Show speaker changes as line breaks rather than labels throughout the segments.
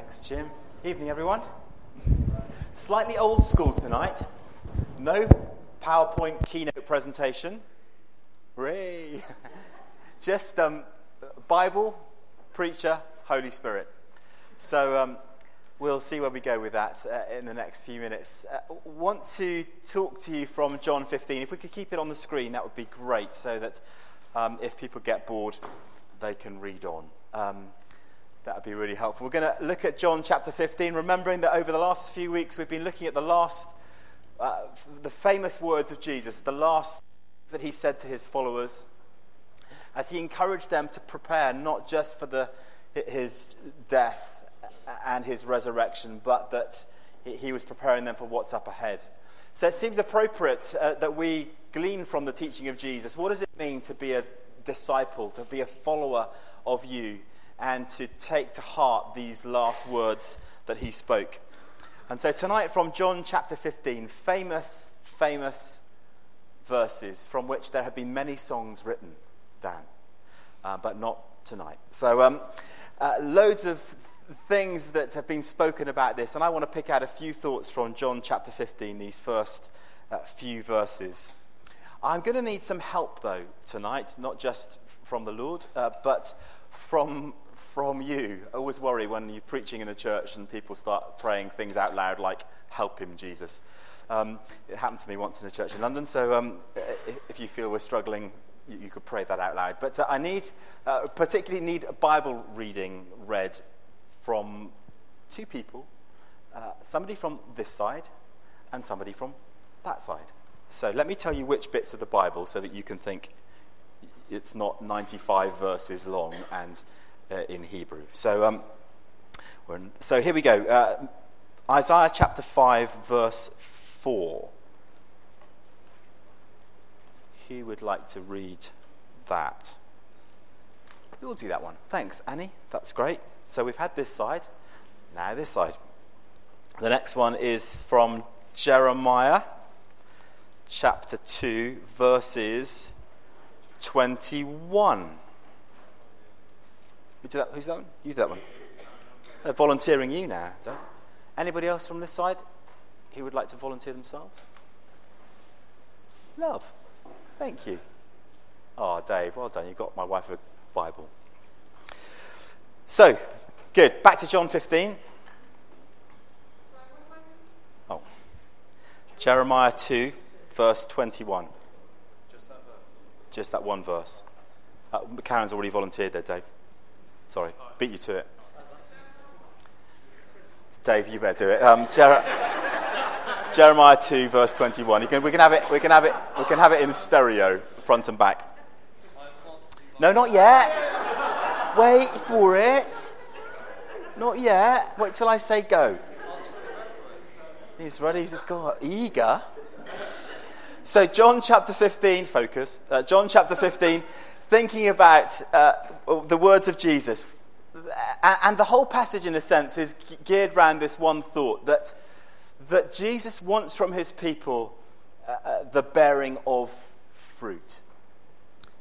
Thanks, Jim. Evening, everyone. Slightly old school tonight. No PowerPoint keynote presentation. Hooray! Just um, Bible, preacher, Holy Spirit. So um, we'll see where we go with that uh, in the next few minutes. Uh, want to talk to you from John 15. If we could keep it on the screen, that would be great, so that um, if people get bored, they can read on. Um, that would be really helpful. We're going to look at John chapter 15, remembering that over the last few weeks we've been looking at the last, uh, the famous words of Jesus, the last that he said to his followers as he encouraged them to prepare not just for the, his death and his resurrection, but that he was preparing them for what's up ahead. So it seems appropriate uh, that we glean from the teaching of Jesus. What does it mean to be a disciple, to be a follower of you? And to take to heart these last words that he spoke. And so tonight, from John chapter 15, famous, famous verses from which there have been many songs written, Dan, uh, but not tonight. So, um, uh, loads of things that have been spoken about this, and I want to pick out a few thoughts from John chapter 15, these first uh, few verses. I'm going to need some help, though, tonight, not just from the Lord, uh, but from from you. I always worry when you're preaching in a church and people start praying things out loud like, Help him, Jesus. Um, it happened to me once in a church in London, so um, if you feel we're struggling, you, you could pray that out loud. But uh, I need, uh, particularly need a Bible reading read from two people uh, somebody from this side and somebody from that side. So let me tell you which bits of the Bible so that you can think it's not 95 verses long and uh, in Hebrew. So, um, so here we go. Uh, Isaiah chapter 5, verse 4. Who would like to read that? You'll do that one. Thanks, Annie. That's great. So we've had this side, now this side. The next one is from Jeremiah chapter 2, verses 21. That? Who's that one? You do that one. They're volunteering you now. Don't? Anybody else from this side who would like to volunteer themselves? Love. Thank you. Oh, Dave, well done. You got my wife a Bible. So, good. Back to John 15. Oh. Jeremiah 2, verse 21. Just that verse. Just that one verse. Uh, Karen's already volunteered there, Dave. Sorry, beat you to it. Dave, you better do it. Um, Jer- Jeremiah 2, verse 21. Can, we, can have it, we, can have it, we can have it in stereo, front and back. No, not yet. Wait for it. Not yet. Wait till I say go. He's ready. He's got eager. So, John chapter 15, focus. Uh, John chapter 15, thinking about uh, the words of Jesus. And the whole passage, in a sense, is geared around this one thought that, that Jesus wants from his people uh, uh, the bearing of fruit.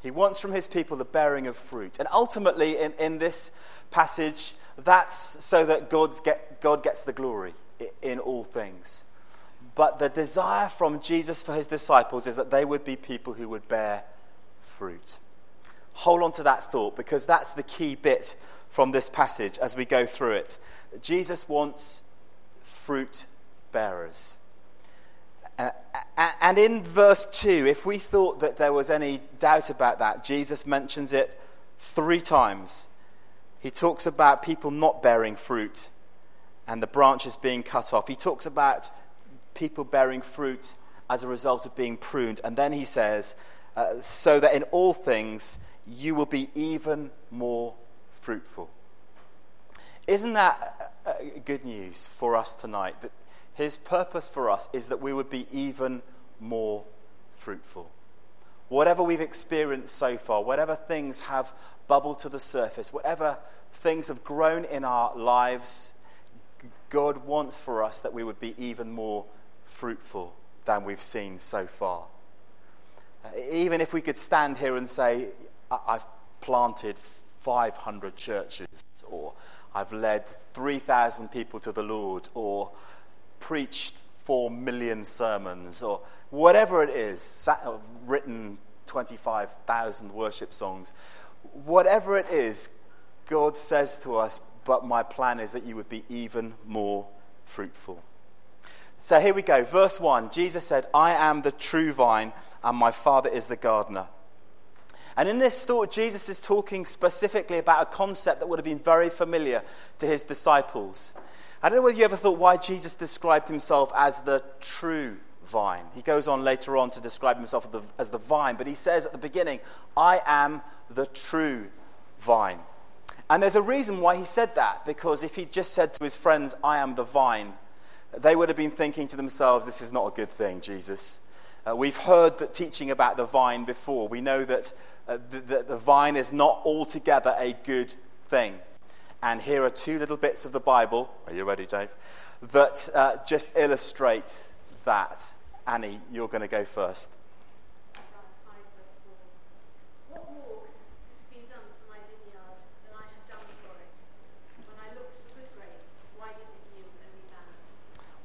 He wants from his people the bearing of fruit. And ultimately, in, in this passage, that's so that God's get, God gets the glory in all things. But the desire from Jesus for his disciples is that they would be people who would bear fruit hold on to that thought because that's the key bit from this passage as we go through it. Jesus wants fruit bearers. Uh, and in verse 2, if we thought that there was any doubt about that, Jesus mentions it three times. He talks about people not bearing fruit and the branches being cut off. He talks about people bearing fruit as a result of being pruned. And then he says, uh, so that in all things you will be even more fruitful. Isn't that good news for us tonight? That his purpose for us is that we would be even more fruitful. Whatever we've experienced so far, whatever things have bubbled to the surface, whatever things have grown in our lives, God wants for us that we would be even more fruitful than we've seen so far. Uh, even if we could stand here and say, I've planted 500 churches, or I've led 3,000 people to the Lord, or preached 4 million sermons, or whatever it is, sat, uh, written 25,000 worship songs. Whatever it is, God says to us, but my plan is that you would be even more fruitful. So here we go. Verse 1 Jesus said, I am the true vine, and my Father is the gardener. And in this thought, Jesus is talking specifically about a concept that would have been very familiar to his disciples. I don't know whether you ever thought why Jesus described himself as the true vine. He goes on later on to describe himself as the, vine, but he says at the beginning, I am the true vine. And there's a reason why he said that, because if he just said to his friends, I am the vine, they would have been thinking to themselves, This is not a good thing, Jesus. Uh, we've heard that teaching about the vine before. We know that the, the vine is not altogether a good thing. And here are two little bits of the Bible. Are you ready, Dave? That uh, just illustrate that. Annie, you're going to go first.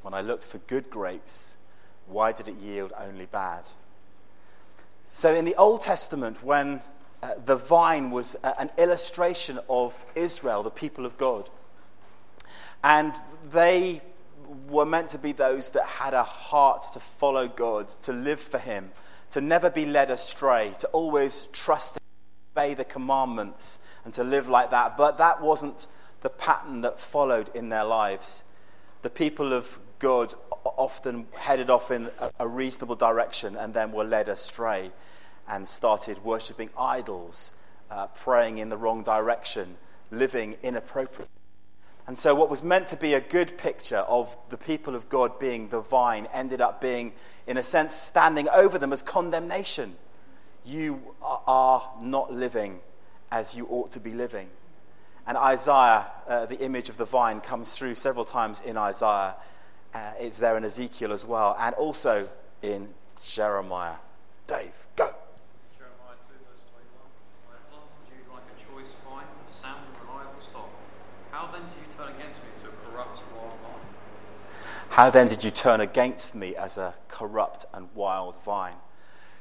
When I looked for good grapes, why did it yield only bad? So, in the Old Testament, when uh, the vine was uh, an illustration of Israel, the people of God, and they were meant to be those that had a heart to follow God, to live for Him, to never be led astray, to always trust Him, obey the commandments, and to live like that. But that wasn't the pattern that followed in their lives. The people of God often headed off in a reasonable direction and then were led astray and started worshipping idols, uh, praying in the wrong direction, living inappropriately. And so, what was meant to be a good picture of the people of God being the vine ended up being, in a sense, standing over them as condemnation. You are not living as you ought to be living. And Isaiah, uh, the image of the vine, comes through several times in Isaiah. Uh, it's there in Ezekiel as well, and also in Jeremiah. Dave, go. How then did you turn against me as a corrupt and wild vine?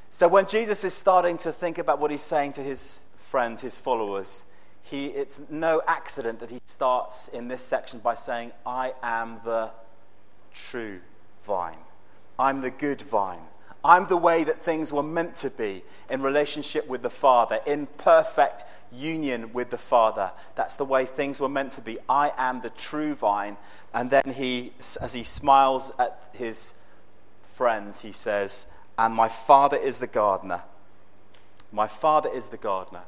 So when Jesus is starting to think about what he's saying to his friends, his followers, he, it's no accident that he starts in this section by saying, I am the true vine. I'm the good vine. I'm the way that things were meant to be in relationship with the Father, in perfect union with the Father. That's the way things were meant to be. I am the true vine. And then he, as he smiles at his friends, he says, And my Father is the gardener. My Father is the gardener.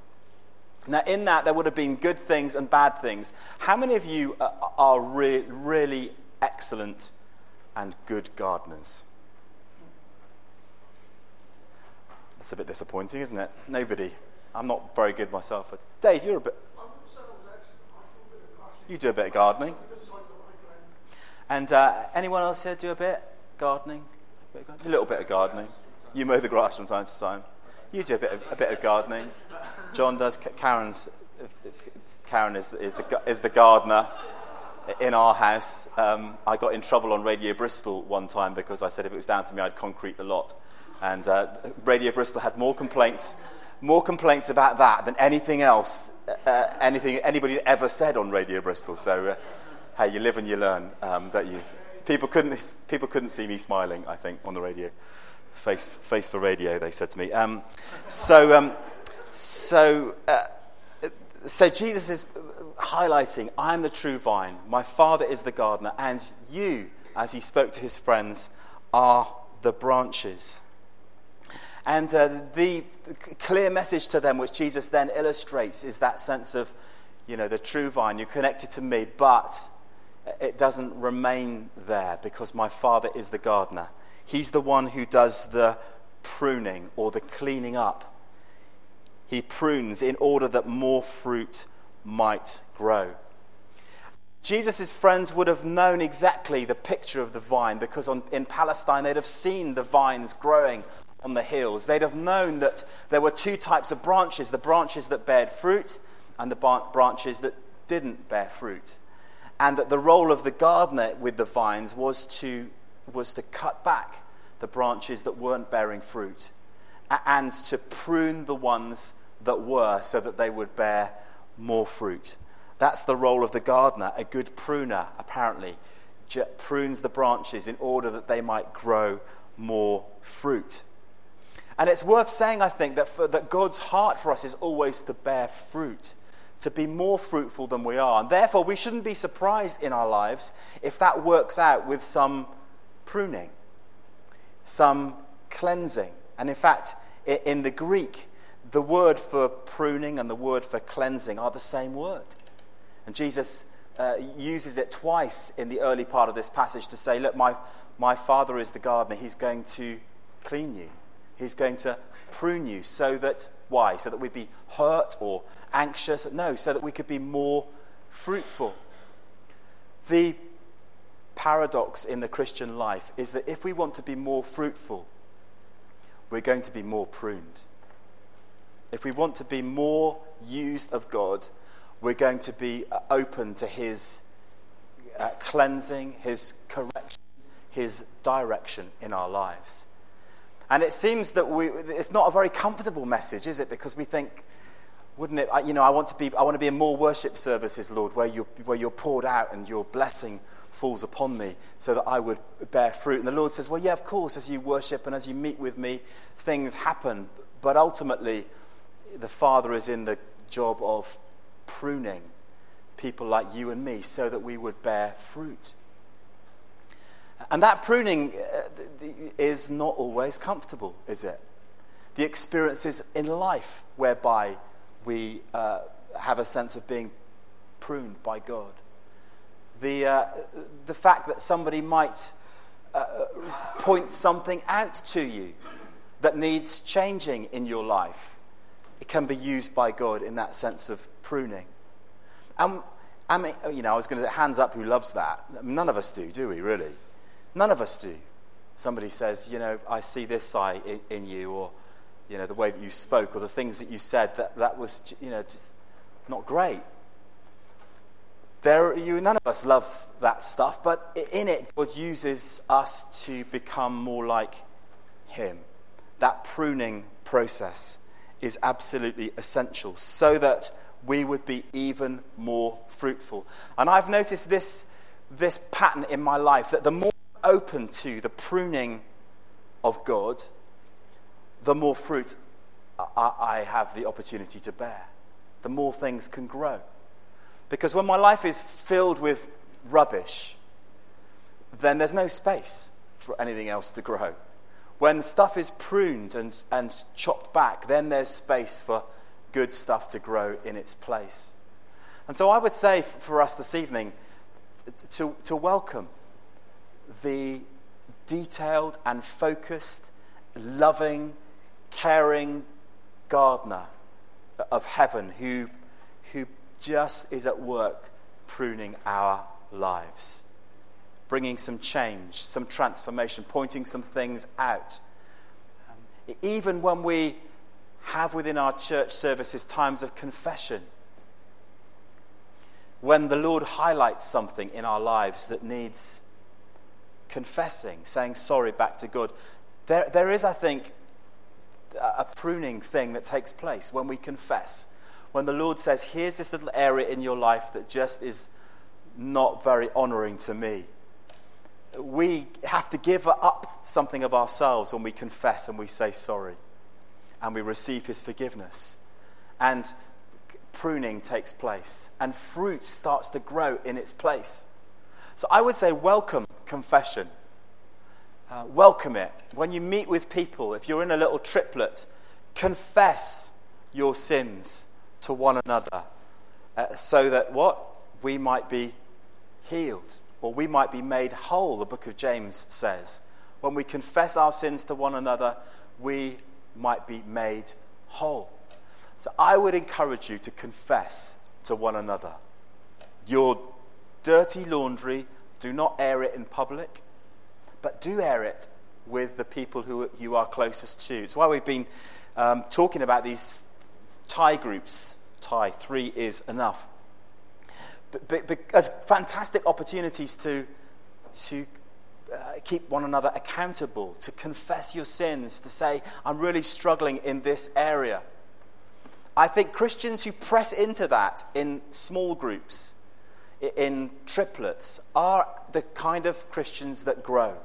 Now, in that, there would have been good things and bad things. How many of you are re- really excellent and good gardeners? That's a bit disappointing, isn't it? Nobody. I'm not very good myself. Dave, you're a bit. You do a bit of gardening. And uh, anyone else here do a bit gardening? A little bit of gardening. You mow the grass from time to time. You do a bit of, a bit of gardening. John does. Karen's. Karen is, is, the, is the gardener in our house. Um, I got in trouble on Radio Bristol one time because I said if it was down to me, I'd concrete the lot. And uh, Radio Bristol had more complaints, more complaints about that than anything else, uh, anything anybody ever said on Radio Bristol. So, uh, hey, you live and you learn, um, don't you? People couldn't, people couldn't see me smiling, I think, on the radio. Face, face for radio, they said to me. Um, so, um, so, uh, so Jesus is highlighting, I'm the true vine, my Father is the gardener, and you, as he spoke to his friends, are the branches. And uh, the, the clear message to them, which Jesus then illustrates, is that sense of, you know, the true vine, you're connected to me, but it doesn't remain there because my Father is the gardener. He's the one who does the pruning or the cleaning up. He prunes in order that more fruit might grow. Jesus' friends would have known exactly the picture of the vine because on, in Palestine they'd have seen the vines growing on the hills. They'd have known that there were two types of branches the branches that bared fruit and the branches that didn't bear fruit. And that the role of the gardener with the vines was to, was to cut back the branches that weren't bearing fruit and to prune the ones that were so that they would bear more fruit. That's the role of the gardener. A good pruner, apparently, prunes the branches in order that they might grow more fruit. And it's worth saying, I think, that, for, that God's heart for us is always to bear fruit, to be more fruitful than we are. And therefore, we shouldn't be surprised in our lives if that works out with some pruning, some cleansing. And in fact, in the Greek, the word for pruning and the word for cleansing are the same word. And Jesus uh, uses it twice in the early part of this passage to say, Look, my, my father is the gardener. He's going to clean you, he's going to prune you so that, why? So that we'd be hurt or anxious? No, so that we could be more fruitful. The paradox in the Christian life is that if we want to be more fruitful, we're going to be more pruned. If we want to be more used of God, we're going to be uh, open to His uh, cleansing, His correction, His direction in our lives. And it seems that we, it's not a very comfortable message, is it? Because we think, wouldn't it? You know, I want to be, I want to be in more worship services, Lord, where you're, where you're poured out and your blessing falls upon me so that I would bear fruit. And the Lord says, Well, yeah, of course, as you worship and as you meet with me, things happen. But ultimately, the Father is in the job of pruning people like you and me so that we would bear fruit. And that pruning uh, is not always comfortable, is it? The experiences in life whereby we uh, have a sense of being pruned by God. The, uh, the fact that somebody might uh, point something out to you that needs changing in your life. It can be used by God in that sense of pruning. And I mean, you know, I was going to hands up who loves that. None of us do, do we, really? None of us do. Somebody says, you know, I see this side in, in you, or, you know, the way that you spoke, or the things that you said, that, that was, you know, just not great. There, you, none of us love that stuff, but in it, God uses us to become more like Him. That pruning process is absolutely essential so that we would be even more fruitful. And I've noticed this, this pattern in my life that the more open to the pruning of God, the more fruit I have the opportunity to bear, the more things can grow. Because when my life is filled with rubbish, then there's no space for anything else to grow. When stuff is pruned and, and chopped back, then there's space for good stuff to grow in its place. And so I would say for us this evening to, to welcome the detailed and focused, loving, caring gardener of heaven who, who just is at work pruning our lives, bringing some change, some transformation, pointing some things out. Um, even when we have within our church services times of confession, when the Lord highlights something in our lives that needs confessing, saying sorry back to God. There, there is, I think, a pruning thing that takes place when we confess. When the Lord says, Here's this little area in your life that just is not very honoring to me. We have to give up something of ourselves when we confess and we say sorry and we receive His forgiveness. And pruning takes place and fruit starts to grow in its place. So I would say, welcome confession. Uh, welcome it. When you meet with people, if you're in a little triplet, confess your sins to one another uh, so that what? We might be healed or we might be made whole, the book of James says. When we confess our sins to one another, we might be made whole. So I would encourage you to confess to one another your dirty laundry, do not air it in public, but do air it with the people who you are closest to. It's why we've been um, talking about these tie groups. Tie, three is enough. As fantastic opportunities to, to uh, keep one another accountable, to confess your sins, to say, I'm really struggling in this area. I think Christians who press into that in small groups, in triplets, are the kind of Christians that grow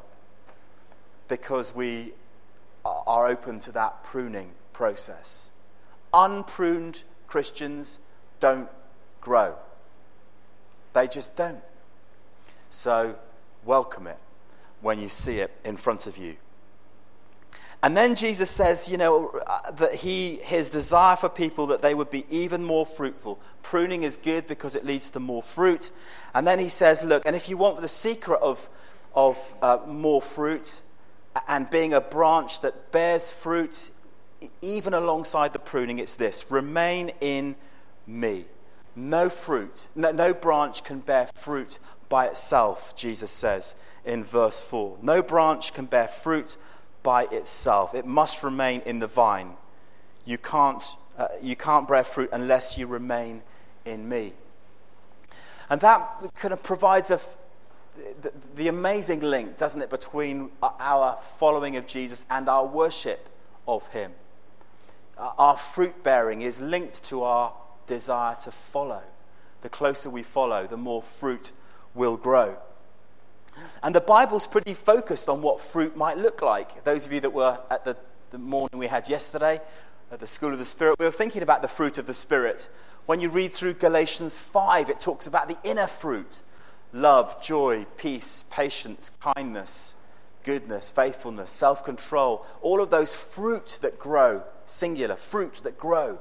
because we are open to that pruning process. Unpruned Christians don't grow, they just don't. So, welcome it when you see it in front of you. And then Jesus says, you know, uh, that he, his desire for people that they would be even more fruitful. Pruning is good because it leads to more fruit. And then he says, look, and if you want the secret of, of uh, more fruit and being a branch that bears fruit, even alongside the pruning, it's this remain in me. No fruit, no, no branch can bear fruit by itself, Jesus says in verse 4. No branch can bear fruit by itself, it must remain in the vine. You can't, uh, you can't bear fruit unless you remain in me. And that kind of provides a, the, the amazing link, doesn't it, between our following of Jesus and our worship of him. Our fruit bearing is linked to our desire to follow. The closer we follow, the more fruit will grow. And the Bible's pretty focused on what fruit might look like. Those of you that were at the, the morning we had yesterday at the School of the Spirit, we were thinking about the fruit of the Spirit. When you read through Galatians 5, it talks about the inner fruit love, joy, peace, patience, kindness, goodness, faithfulness, self control. All of those fruit that grow, singular, fruit that grow,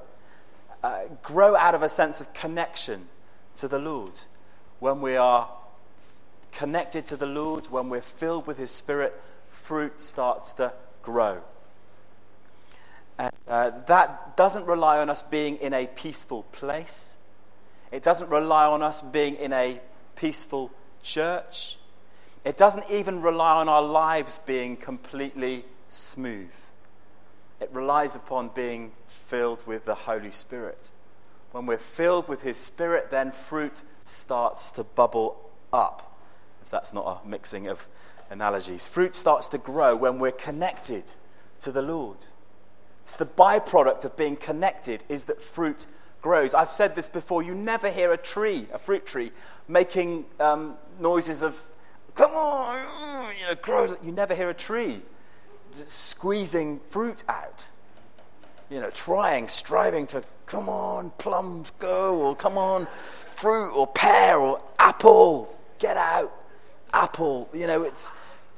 uh, grow out of a sense of connection to the Lord when we are connected to the Lord, when we're filled with His Spirit, fruit starts to grow. And uh, that doesn't rely on us being in a peaceful place. It doesn't rely on us being in a peaceful church. It doesn't even rely on our lives being completely smooth. It relies upon being filled with the Holy Spirit. When we're filled with His Spirit, then fruit starts to bubble up If that's not a mixing of analogies. Fruit starts to grow when we're connected to the Lord. It's the byproduct of being connected is that fruit grows. I've said this before. You never hear a tree, a fruit tree, making um, noises of "come on," you know, grow. You never hear a tree squeezing fruit out. You know, trying, striving to come on, plums go, or come on, fruit, or pear, or apple, get out apple. You know, it's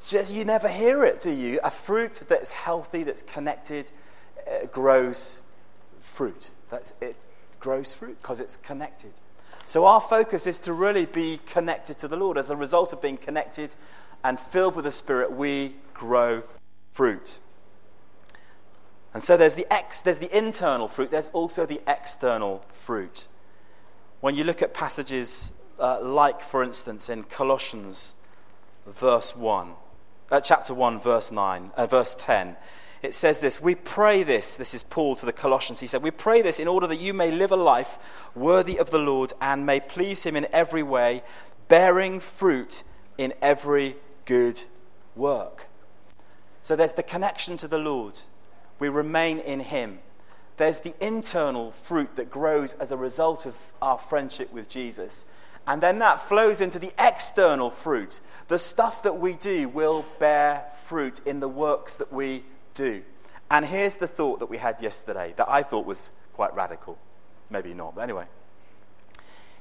just, you never hear it, do you? A fruit that's healthy, that's connected, uh, grows fruit. That, it grows fruit because it's connected. So our focus is to really be connected to the Lord. As a result of being connected and filled with the Spirit, we grow fruit. And so there's the, ex, there's the internal fruit, there's also the external fruit. When you look at passages uh, like, for instance, in Colossians verse 1, uh, chapter 1, verse 9, uh, verse 10. It says this We pray this. This is Paul to the Colossians. He said, We pray this in order that you may live a life worthy of the Lord and may please him in every way, bearing fruit in every good work. So there's the connection to the Lord. We remain in him. There's the internal fruit that grows as a result of our friendship with Jesus. And then that flows into the external fruit. The stuff that we do will bear fruit in the works that we do. And here's the thought that we had yesterday that I thought was quite radical. Maybe not, but anyway.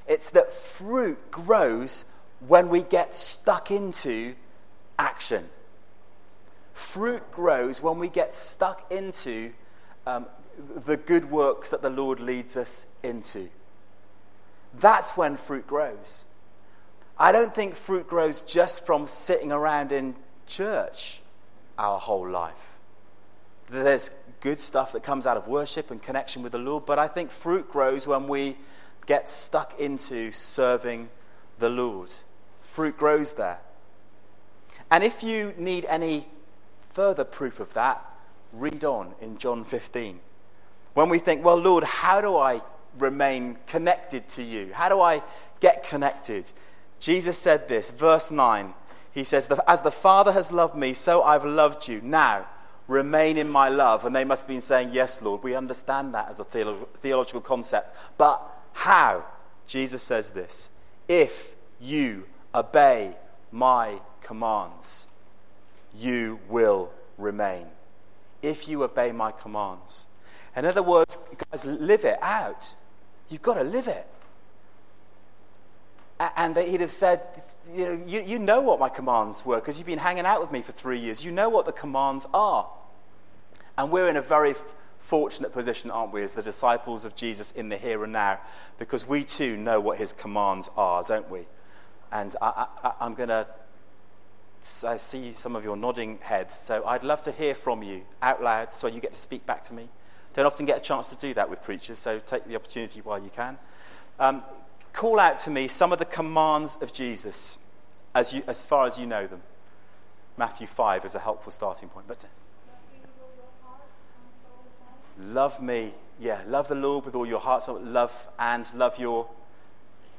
It's that fruit grows when we get stuck into action. Fruit grows when we get stuck into um, the good works that the Lord leads us into. That's when fruit grows. I don't think fruit grows just from sitting around in church our whole life. There's good stuff that comes out of worship and connection with the Lord, but I think fruit grows when we get stuck into serving the Lord. Fruit grows there. And if you need any further proof of that, read on in John 15. When we think, well, Lord, how do I remain connected to you? How do I Get connected. Jesus said this, verse 9. He says, As the Father has loved me, so I've loved you. Now, remain in my love. And they must have been saying, Yes, Lord, we understand that as a theolo- theological concept. But how? Jesus says this If you obey my commands, you will remain. If you obey my commands. In other words, guys, live it out. You've got to live it. And he'd have said, you know, you, you know what my commands were because you've been hanging out with me for three years. You know what the commands are. And we're in a very fortunate position, aren't we, as the disciples of Jesus in the here and now, because we too know what his commands are, don't we? And I, am going to I see some of your nodding heads, so I'd love to hear from you out loud so you get to speak back to me. Don't often get a chance to do that with preachers, so take the opportunity while you can. Um, call out to me some of the commands of Jesus as, you, as far as you know them. Matthew 5 is a helpful starting point. But love me, yeah, love the Lord with all your heart, love and love your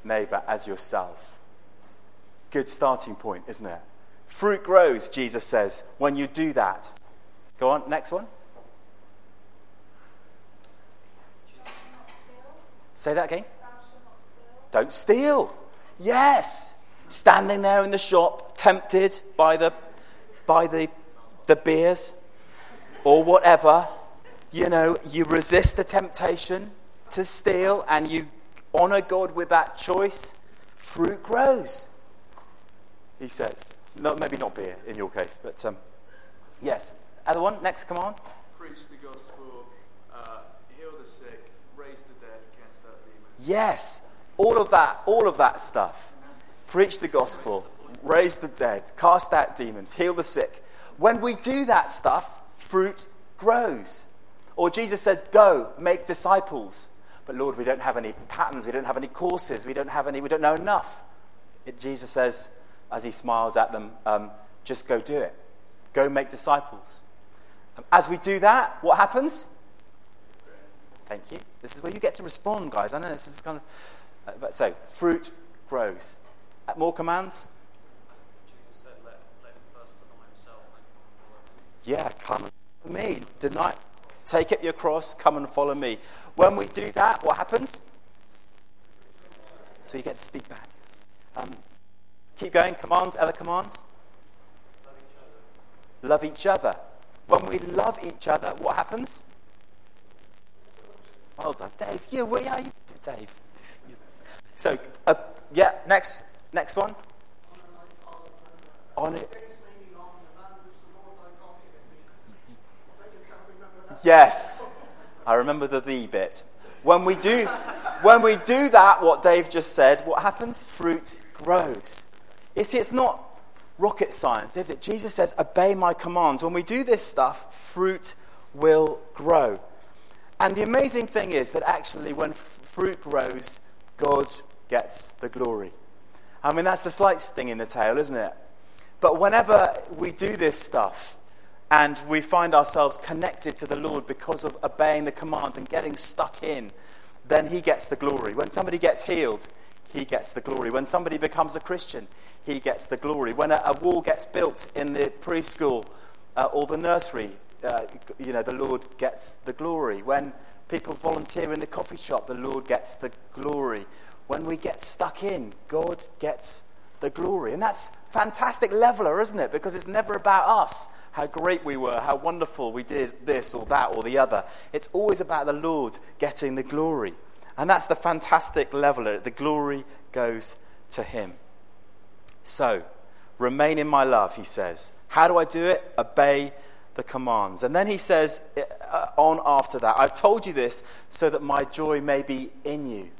neighbor as yourself. Good starting point, isn't it? Fruit grows, Jesus says, when you do that. Go on, next one. Say that again. Don't steal. Yes. Standing there in the shop, tempted by the, by the, the beers or whatever, you know, you resist the temptation to steal and you honor God with that choice. Fruit grows, he says. No, maybe not beer in your case, but um, yes. Other one, next, come on.
Preach the gospel, uh, heal the sick, raise the dead, cast out demons.
Yes, all of that, all of that stuff. Preach the gospel, raise the dead, cast out demons, heal the sick. When we do that stuff, fruit grows. Or Jesus said, Go, make disciples. But Lord, we don't have any patterns, we don't have any courses, we don't have any, we don't know enough. It, Jesus says, as he smiles at them, um, just go do it. Go make disciples. Um, as we do that, what happens? Thank you. This is where you get to respond, guys. I know this is kind of. Uh, but so, fruit grows. More commands?
Said, let, let him first deny himself,
Yeah, come and follow me. Deny, take up your cross, come and follow me. When we do that, what happens? So you get to speak back. Um, Keep going. Commands, other commands. Love each other. When we love each other, what happens? Well done, Dave. Yeah, where are you, Dave? So, uh, yeah, next, next one. On it. Yes, I remember the the bit. When we do, when we do that, what Dave just said, what happens? Fruit grows. You see, it's not rocket science, is it? Jesus says, Obey my commands. When we do this stuff, fruit will grow. And the amazing thing is that actually, when f- fruit grows, God gets the glory. I mean, that's the slight sting in the tail, isn't it? But whenever we do this stuff and we find ourselves connected to the Lord because of obeying the commands and getting stuck in, then He gets the glory. When somebody gets healed, he gets the glory. When somebody becomes a Christian, he gets the glory. When a, a wall gets built in the preschool uh, or the nursery, uh, you know, the Lord gets the glory. When people volunteer in the coffee shop, the Lord gets the glory. When we get stuck in, God gets the glory. And that's fantastic leveler, isn't it? Because it's never about us, how great we were, how wonderful we did this or that or the other. It's always about the Lord getting the glory. And that's the fantastic leveler. The glory goes to him. So, remain in my love, he says. How do I do it? Obey the commands. And then he says uh, on after that, I've told you this so that my joy may be in you.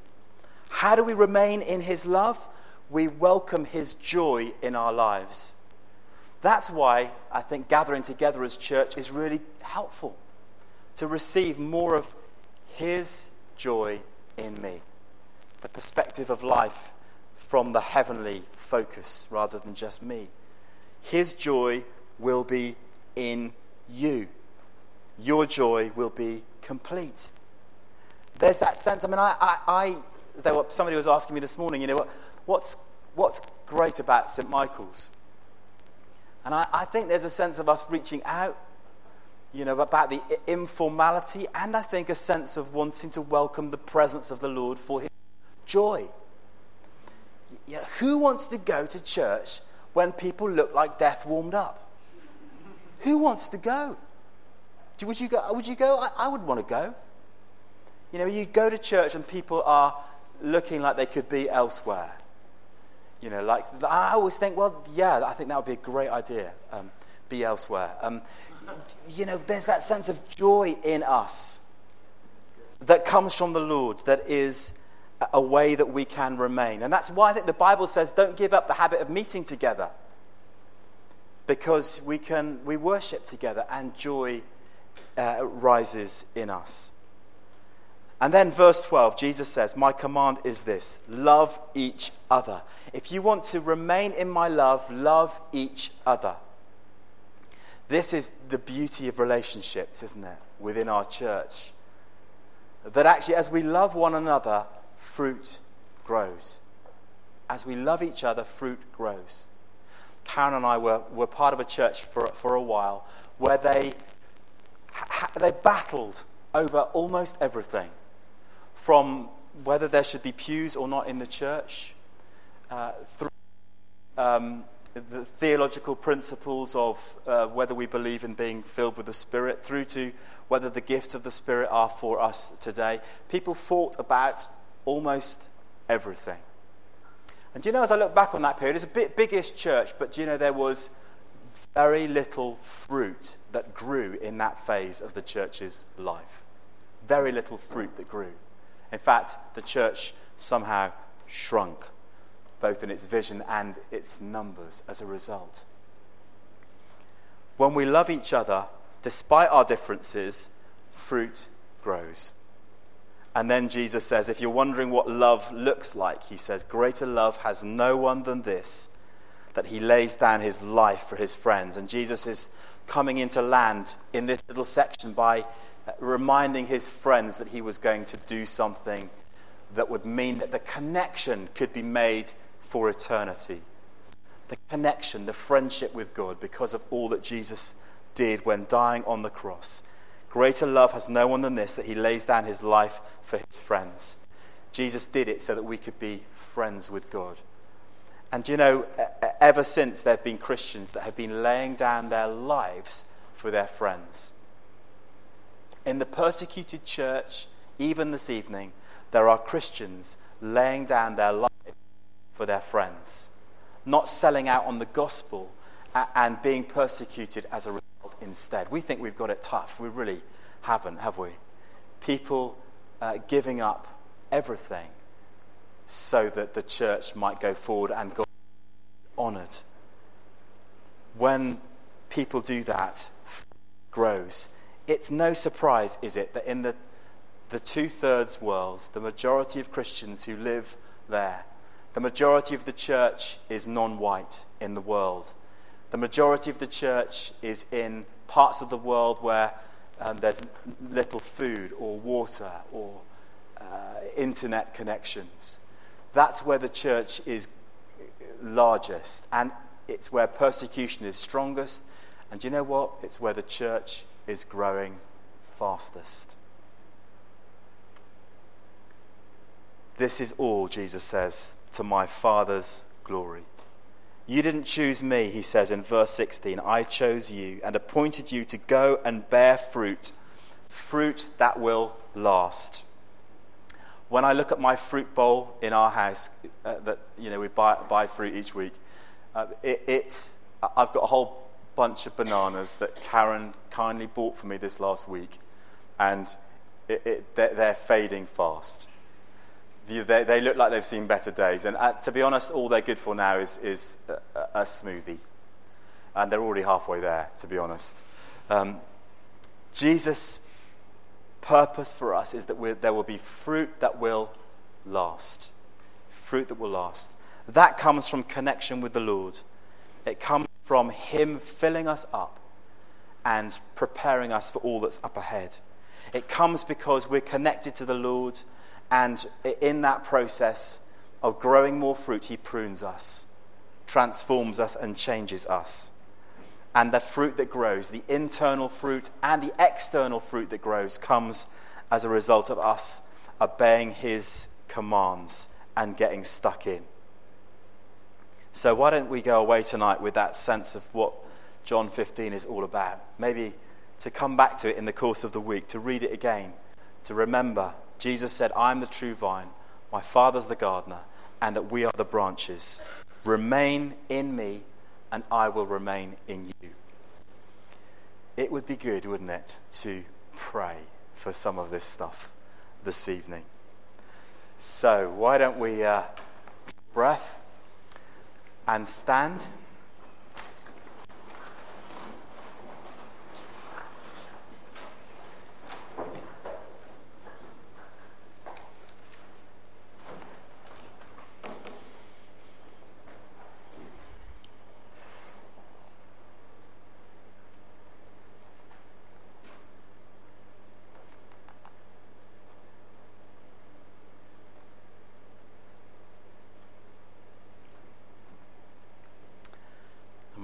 How do we remain in his love? We welcome his joy in our lives. That's why I think gathering together as church is really helpful to receive more of his joy in me. The perspective of life from the heavenly focus rather than just me. His joy will be in you. Your joy will be complete. There's that sense. I mean, I, I, I there were, somebody was asking me this morning, you know, what, what's, what's great about St. Michael's? And I, I think there's a sense of us reaching out, you know, about the informality, and I think a sense of wanting to welcome the presence of the Lord for his joy. You know, who wants to go to church when people look like death warmed up? Who wants to go? Would you go? Would you go? I, I would want to go. You know, you go to church and people are looking like they could be elsewhere. You know, like I always think, well, yeah, I think that would be a great idea. Um, be elsewhere. Um, you know, there's that sense of joy in us that comes from the Lord that is a way that we can remain. And that's why I think the Bible says don't give up the habit of meeting together because we can we worship together and joy uh, rises in us. And then, verse 12, Jesus says, My command is this love each other. If you want to remain in my love, love each other. This is the beauty of relationships, isn't it, within our church? That actually, as we love one another, fruit grows. As we love each other, fruit grows. Karen and I were, were part of a church for, for a while where they, they battled over almost everything from whether there should be pews or not in the church, uh, through um, the theological principles of uh, whether we believe in being filled with the Spirit, through to whether the gifts of the Spirit are for us today. People fought about almost everything. And do you know, as I look back on that period, it's a bit biggest church, but do you know there was very little fruit that grew in that phase of the church's life? Very little fruit that grew. In fact, the church somehow shrunk, both in its vision and its numbers as a result. When we love each other, despite our differences, fruit grows. And then Jesus says, if you're wondering what love looks like, he says, greater love has no one than this, that he lays down his life for his friends. And Jesus is coming into land in this little section by reminding his friends that he was going to do something that would mean that the connection could be made for eternity. The connection, the friendship with God, because of all that Jesus did when dying on the cross. Greater love has no one than this, that he lays down his life for his friends. Jesus did it so that we could be friends with God. And you know, ever since there have been Christians that have been laying down their lives for their friends. In the persecuted church, even this evening, there are Christians laying down their life for their friends, not selling out on the gospel and being persecuted as a result instead. We think we've got it tough. We really haven't, have we? People uh, giving up everything so that the church might go forward and God honored. When people do that, grows. It's no surprise, is it, that in the, the two thirds world, the majority of Christians who live there, the majority of the church is non white in the world. The majority of the church is in parts of the world where um, there's little food or water or uh, internet connections. That's where the church is largest, and it's where persecution is strongest. And you know what? It's where the church is growing fastest. This is all, Jesus says, to my Father's glory. You didn't choose me, he says in verse 16. I chose you and appointed you to go and bear fruit, fruit that will last. When I look at my fruit bowl in our house, uh, that you know we buy, buy fruit each week, uh, it, it, I've got a whole bunch of bananas that Karen kindly bought for me this last week, and it, it, they're, they're, fading fast. They, they, look like they've seen better days, and uh, to be honest, all they're good for now is, is a, a, smoothie, and they're already halfway there, to be honest. Um, Jesus' purpose for us is that there will be fruit that will last. Fruit that will last. That comes from connection with the Lord. It comes from Him filling us up and preparing us for all that's up ahead. It comes because we're connected to the Lord And in that process of growing more fruit, He prunes us, transforms us, and changes us. And the fruit that grows, the internal fruit and the external fruit that grows, comes as a result of us obeying His commands and getting stuck in. So, why don't we go away tonight with that sense of what John 15 is all about? Maybe to come back to it in the course of the week, to read it again, to remember Jesus said, I'm the true vine, my Father's the gardener, and that we are the branches. Remain in me, and I will remain in you. It would be good, wouldn't it, to pray for some of this stuff this evening. So, why don't we uh, breath and stand?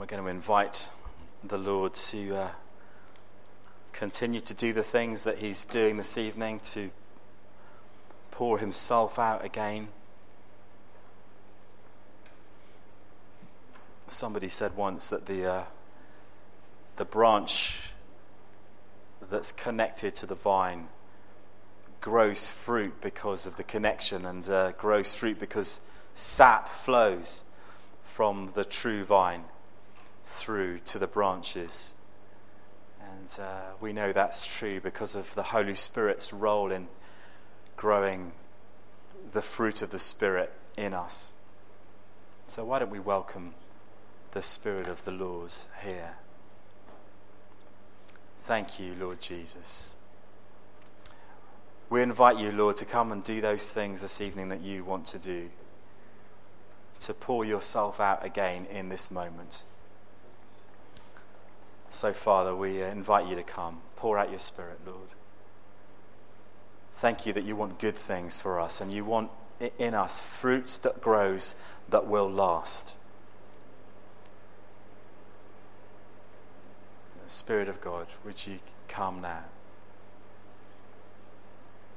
going to invite the Lord to uh, continue to do the things that He's doing this evening, to pour Himself out again. Somebody said once that the, uh, the branch that's connected to the vine grows fruit because of the connection and uh, grows fruit because sap flows from the true vine through to the branches. And uh, we know that's true because of the Holy Spirit's role in growing the fruit of the Spirit in us. So, why don't we welcome the Spirit of the Lord here? Thank you, Lord Jesus. We invite you, Lord, to come and do those things this evening that you want to do, to pour yourself out again in this moment. So, Father, we uh, invite you to come. Pour out your Spirit, Lord. Thank you that you want good things for us and you want in us fruit that grows that will last. Spirit of God, would you come now?